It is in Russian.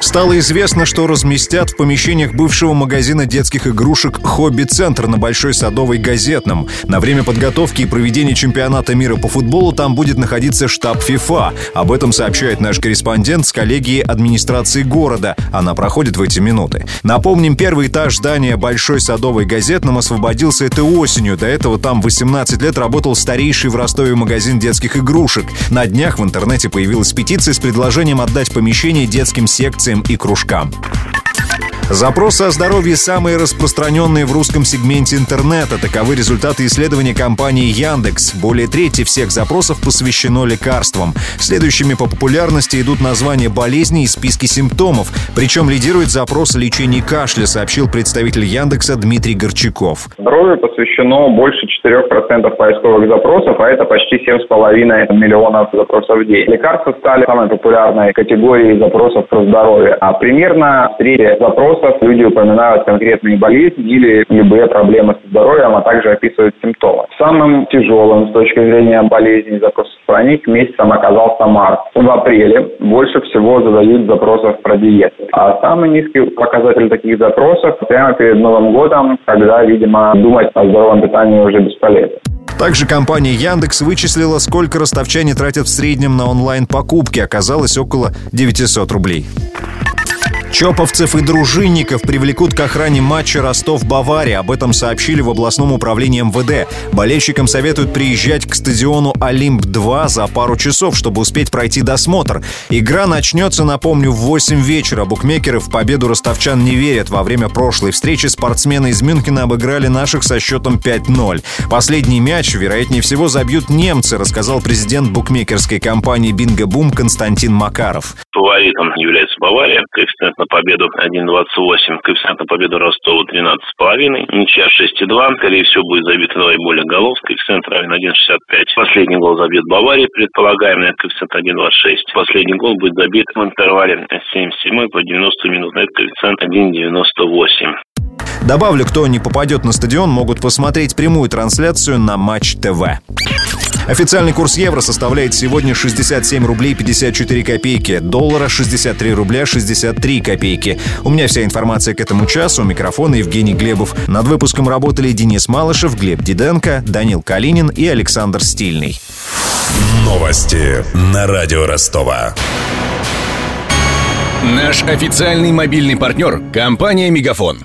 Стало известно, что разместят в помещениях бывшего магазина детских игрушек «Хобби-центр» на Большой Садовой Газетном. На время подготовки и проведения чемпионата мира по футболу там будет находиться штаб ФИФА. Об этом сообщает наш корреспондент с коллегией администрации города. Она проходит в эти минуты. Напомним, первый этаж здания Большой Садовой Газетном освободился этой осенью. До этого там 18 лет работал старейший в Ростове магазин детских игрушек. На днях в интернете появилась петиция с предложением отдать помещение детским секциям и кружкам. Запросы о здоровье самые распространенные в русском сегменте интернета. Таковы результаты исследования компании Яндекс. Более трети всех запросов посвящено лекарствам. Следующими по популярности идут названия болезней и списки симптомов. Причем лидирует запрос о лечении кашля, сообщил представитель Яндекса Дмитрий Горчаков. Здоровью посвящено больше 4% поисковых запросов, а это почти 7,5 миллионов запросов в день. Лекарства стали самой популярной категорией запросов про здоровье. А примерно треть запросов люди упоминают конкретные болезни или любые проблемы со здоровьем, а также описывают симптомы. Самым тяжелым с точки зрения болезней запросов про них месяцем оказался март. В апреле больше всего задают запросов про диету. А самый низкий показатель таких запросов прямо перед Новым годом, когда, видимо, думать о здоровом питании уже бесполезно. Также компания Яндекс вычислила, сколько ростовчане тратят в среднем на онлайн-покупки. Оказалось около 900 рублей. Чоповцев и дружинников привлекут к охране матча Ростов-Бавария. Об этом сообщили в областном управлении МВД. Болельщикам советуют приезжать к стадиону «Олимп-2» за пару часов, чтобы успеть пройти досмотр. Игра начнется, напомню, в 8 вечера. Букмекеры в победу ростовчан не верят. Во время прошлой встречи спортсмены из Мюнхена обыграли наших со счетом 5-0. Последний мяч, вероятнее всего, забьют немцы, рассказал президент букмекерской компании «Бинго Бум» Константин Макаров. Фаворитом является Бавария. Коэффициент на победу 1.28, коэффициент на победу Ростова 12,5, ничья 6,2, скорее всего будет забито два и более голов, коэффициент равен 1.65. Последний гол забит Баварии, предполагаем, на коэффициент 1.26. Последний гол будет забит в интервале 7-7 по 90 минут, на коэффициент 1.98. Добавлю, кто не попадет на стадион, могут посмотреть прямую трансляцию на Матч ТВ. Официальный курс евро составляет сегодня 67 рублей 54 копейки, доллара 63 рубля 63 копейки. У меня вся информация к этому часу. У микрофона Евгений Глебов. Над выпуском работали Денис Малышев, Глеб Диденко, Данил Калинин и Александр Стильный. Новости на радио Ростова. Наш официальный мобильный партнер – компания «Мегафон».